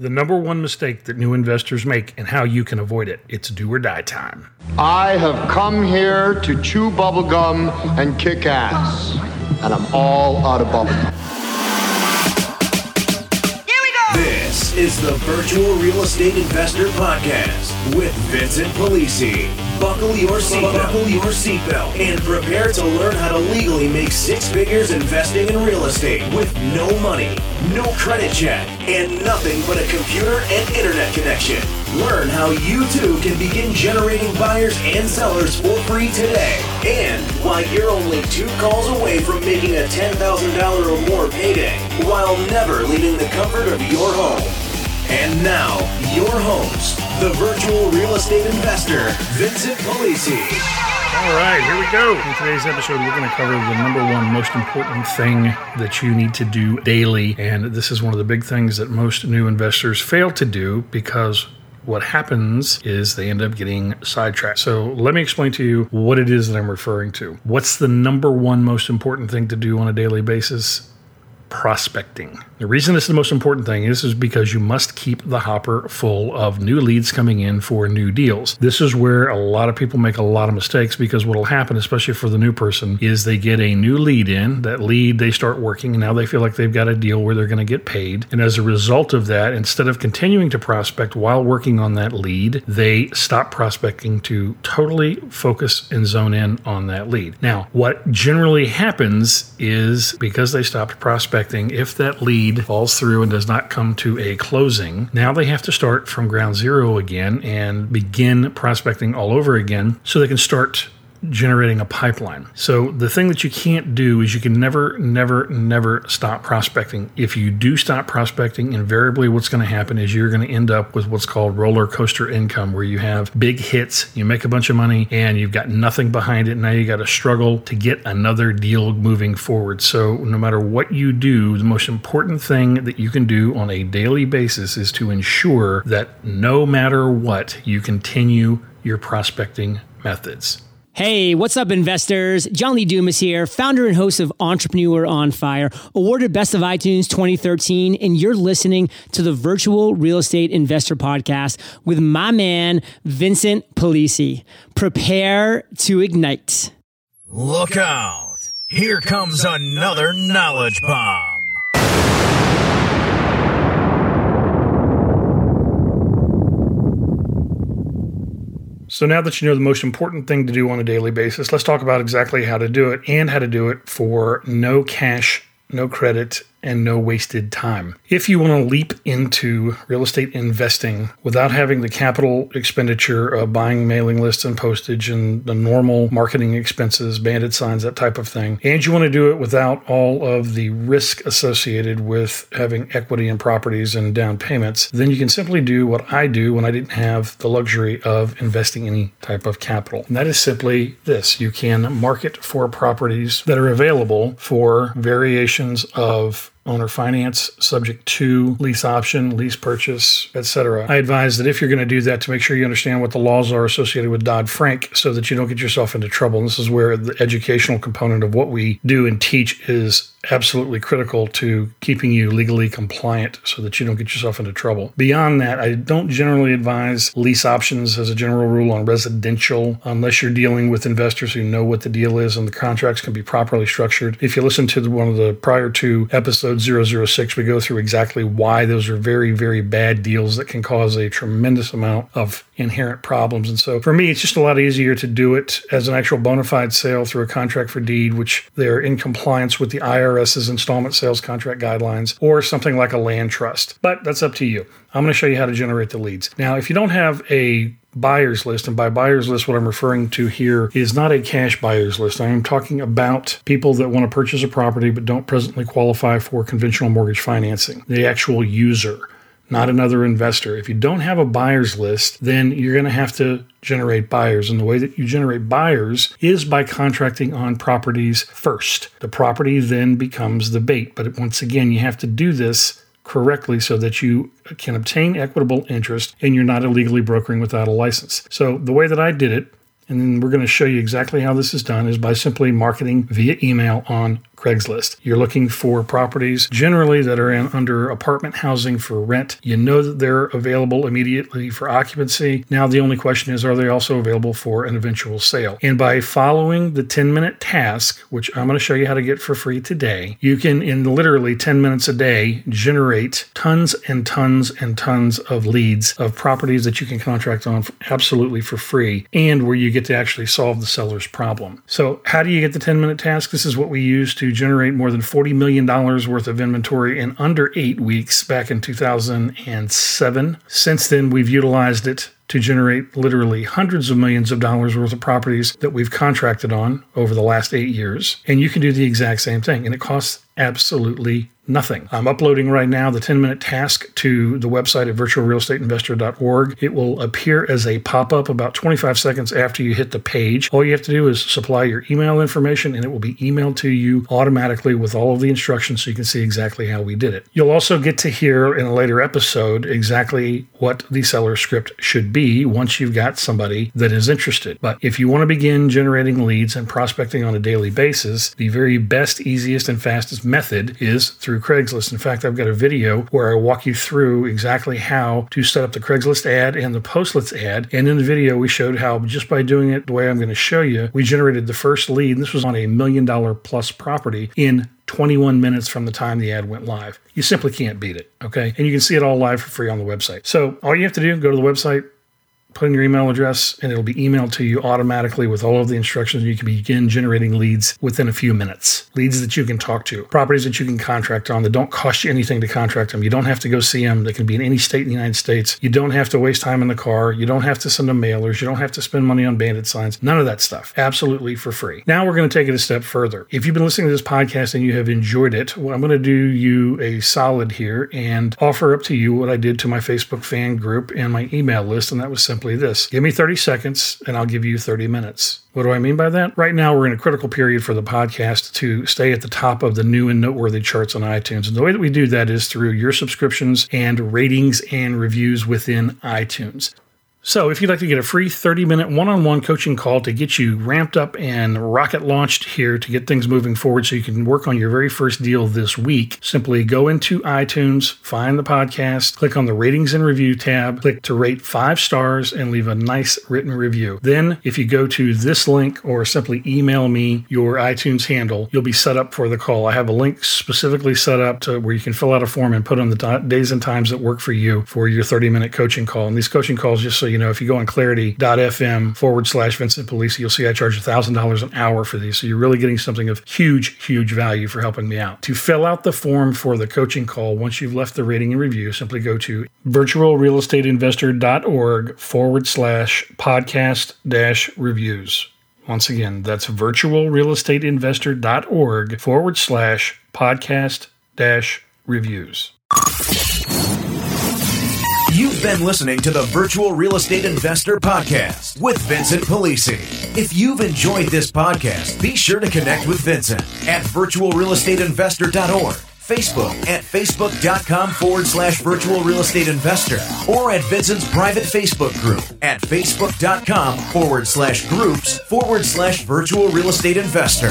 The number one mistake that new investors make and how you can avoid it. It's do or die time. I have come here to chew bubblegum and kick ass. And I'm all out of bubblegum. Here we go! This is the Virtual Real Estate Investor Podcast with Vincent Polisi. Buckle your seatbelt, buckle your seatbelt, and prepare to learn how to legally make six figures investing in real estate with no money, no credit check, and nothing but a computer and internet connection. Learn how you too can begin generating buyers and sellers for free today, and why you're only two calls away from making a $10,000 or more payday while never leaving the comfort of your home. And now, your host, the virtual real estate investor, Vincent Polisi. All right, here we go. In today's episode, we're going to cover the number one most important thing that you need to do daily. And this is one of the big things that most new investors fail to do because what happens is they end up getting sidetracked. So let me explain to you what it is that I'm referring to. What's the number one most important thing to do on a daily basis? prospecting. The reason this is the most important thing is, is because you must keep the hopper full of new leads coming in for new deals. This is where a lot of people make a lot of mistakes because what will happen, especially for the new person, is they get a new lead in. That lead, they start working, and now they feel like they've got a deal where they're going to get paid. And as a result of that, instead of continuing to prospect while working on that lead, they stop prospecting to totally focus and zone in on that lead. Now, what generally happens is because they stopped prospecting, if that lead falls through and does not come to a closing, now they have to start from ground zero again and begin prospecting all over again so they can start generating a pipeline. So the thing that you can't do is you can never, never, never stop prospecting. If you do stop prospecting, invariably what's going to happen is you're going to end up with what's called roller coaster income, where you have big hits, you make a bunch of money, and you've got nothing behind it. Now you got to struggle to get another deal moving forward. So no matter what you do, the most important thing that you can do on a daily basis is to ensure that no matter what, you continue your prospecting methods. Hey, what's up, investors? John Lee Dumas here, founder and host of Entrepreneur on Fire, awarded Best of iTunes 2013, and you're listening to the Virtual Real Estate Investor Podcast with my man, Vincent Polisi. Prepare to ignite. Look out! Here comes another knowledge bomb. So now that you know the most important thing to do on a daily basis, let's talk about exactly how to do it and how to do it for no cash, no credit, and no wasted time. If you want to leap into real estate investing without having the capital expenditure of buying mailing lists and postage and the normal marketing expenses, bandit signs, that type of thing, and you want to do it without all of the risk associated with having equity in properties and down payments, then you can simply do what I do when I didn't have the luxury of investing any type of capital. And that is simply this you can market for properties that are available for variations of owner finance subject to lease option, lease purchase, etc. I advise that if you're going to do that to make sure you understand what the laws are associated with Dodd-Frank so that you don't get yourself into trouble. And this is where the educational component of what we do and teach is absolutely critical to keeping you legally compliant so that you don't get yourself into trouble. Beyond that, I don't generally advise lease options as a general rule on residential unless you're dealing with investors who know what the deal is and the contracts can be properly structured. If you listen to one of the prior two episodes 006, we go through exactly why those are very, very bad deals that can cause a tremendous amount of inherent problems. And so for me, it's just a lot easier to do it as an actual bona fide sale through a contract for deed, which they're in compliance with the IRS's installment sales contract guidelines, or something like a land trust. But that's up to you. I'm going to show you how to generate the leads. Now, if you don't have a buyers list, and by buyers list, what I'm referring to here is not a cash buyers list. I am talking about people that want to purchase a property but don't presently qualify for conventional mortgage financing, the actual user not another investor. If you don't have a buyer's list, then you're going to have to generate buyers. And the way that you generate buyers is by contracting on properties first. The property then becomes the bait. But once again, you have to do this correctly so that you can obtain equitable interest and you're not illegally brokering without a license. So the way that I did it and then we're going to show you exactly how this is done is by simply marketing via email on Craigslist. You're looking for properties generally that are in, under apartment housing for rent. You know that they're available immediately for occupancy. Now, the only question is, are they also available for an eventual sale? And by following the 10 minute task, which I'm going to show you how to get for free today, you can, in literally 10 minutes a day, generate tons and tons and tons of leads of properties that you can contract on absolutely for free and where you get to actually solve the seller's problem. So, how do you get the 10 minute task? This is what we use to generate more than $40 million worth of inventory in under eight weeks back in 2007. Since then, we've utilized it to generate literally hundreds of millions of dollars worth of properties that we've contracted on over the last eight years. And you can do the exact same thing, and it costs absolutely nothing. I'm uploading right now the 10 minute task to the website at virtualrealestateinvestor.org. It will appear as a pop up about 25 seconds after you hit the page. All you have to do is supply your email information and it will be emailed to you automatically with all of the instructions so you can see exactly how we did it. You'll also get to hear in a later episode exactly what the seller script should be once you've got somebody that is interested. But if you want to begin generating leads and prospecting on a daily basis, the very best, easiest, and fastest method is through through Craigslist. In fact, I've got a video where I walk you through exactly how to set up the Craigslist ad and the Postlets ad. And in the video, we showed how just by doing it the way I'm going to show you, we generated the first lead. And this was on a million dollar plus property in 21 minutes from the time the ad went live. You simply can't beat it. Okay. And you can see it all live for free on the website. So all you have to do, go to the website, put in your email address and it'll be emailed to you automatically with all of the instructions. You can begin generating leads within a few minutes. Leads that you can talk to, properties that you can contract on that don't cost you anything to contract them. You don't have to go see them. They can be in any state in the United States. You don't have to waste time in the car. You don't have to send them mailers. You don't have to spend money on bandit signs. None of that stuff. Absolutely for free. Now we're going to take it a step further. If you've been listening to this podcast and you have enjoyed it, well, I'm going to do you a solid here and offer up to you what I did to my Facebook fan group and my email list. And that was simply this give me 30 seconds and I'll give you 30 minutes. What do I mean by that? Right now, we're in a critical period for the podcast to stay at the top of the new and noteworthy charts on iTunes. And the way that we do that is through your subscriptions and ratings and reviews within iTunes. So, if you'd like to get a free 30 minute one on one coaching call to get you ramped up and rocket launched here to get things moving forward so you can work on your very first deal this week, simply go into iTunes, find the podcast, click on the ratings and review tab, click to rate five stars, and leave a nice written review. Then, if you go to this link or simply email me your iTunes handle, you'll be set up for the call. I have a link specifically set up to where you can fill out a form and put on the days and times that work for you for your 30 minute coaching call. And these coaching calls, just so you know, if you go on clarity.fm forward slash Vincent Polisi, you'll see I charge $1,000 an hour for these. So you're really getting something of huge, huge value for helping me out. To fill out the form for the coaching call, once you've left the rating and review, simply go to virtualrealestateinvestor.org forward slash podcast dash reviews. Once again, that's virtualrealestateinvestor.org forward slash podcast dash reviews. You've been listening to the Virtual Real Estate Investor Podcast with Vincent Polisi. If you've enjoyed this podcast, be sure to connect with Vincent at virtualrealestateinvestor.org. Facebook at facebook.com forward slash virtual real estate investor or at Vincent's private Facebook group at facebook.com forward slash groups forward slash virtual real estate investor.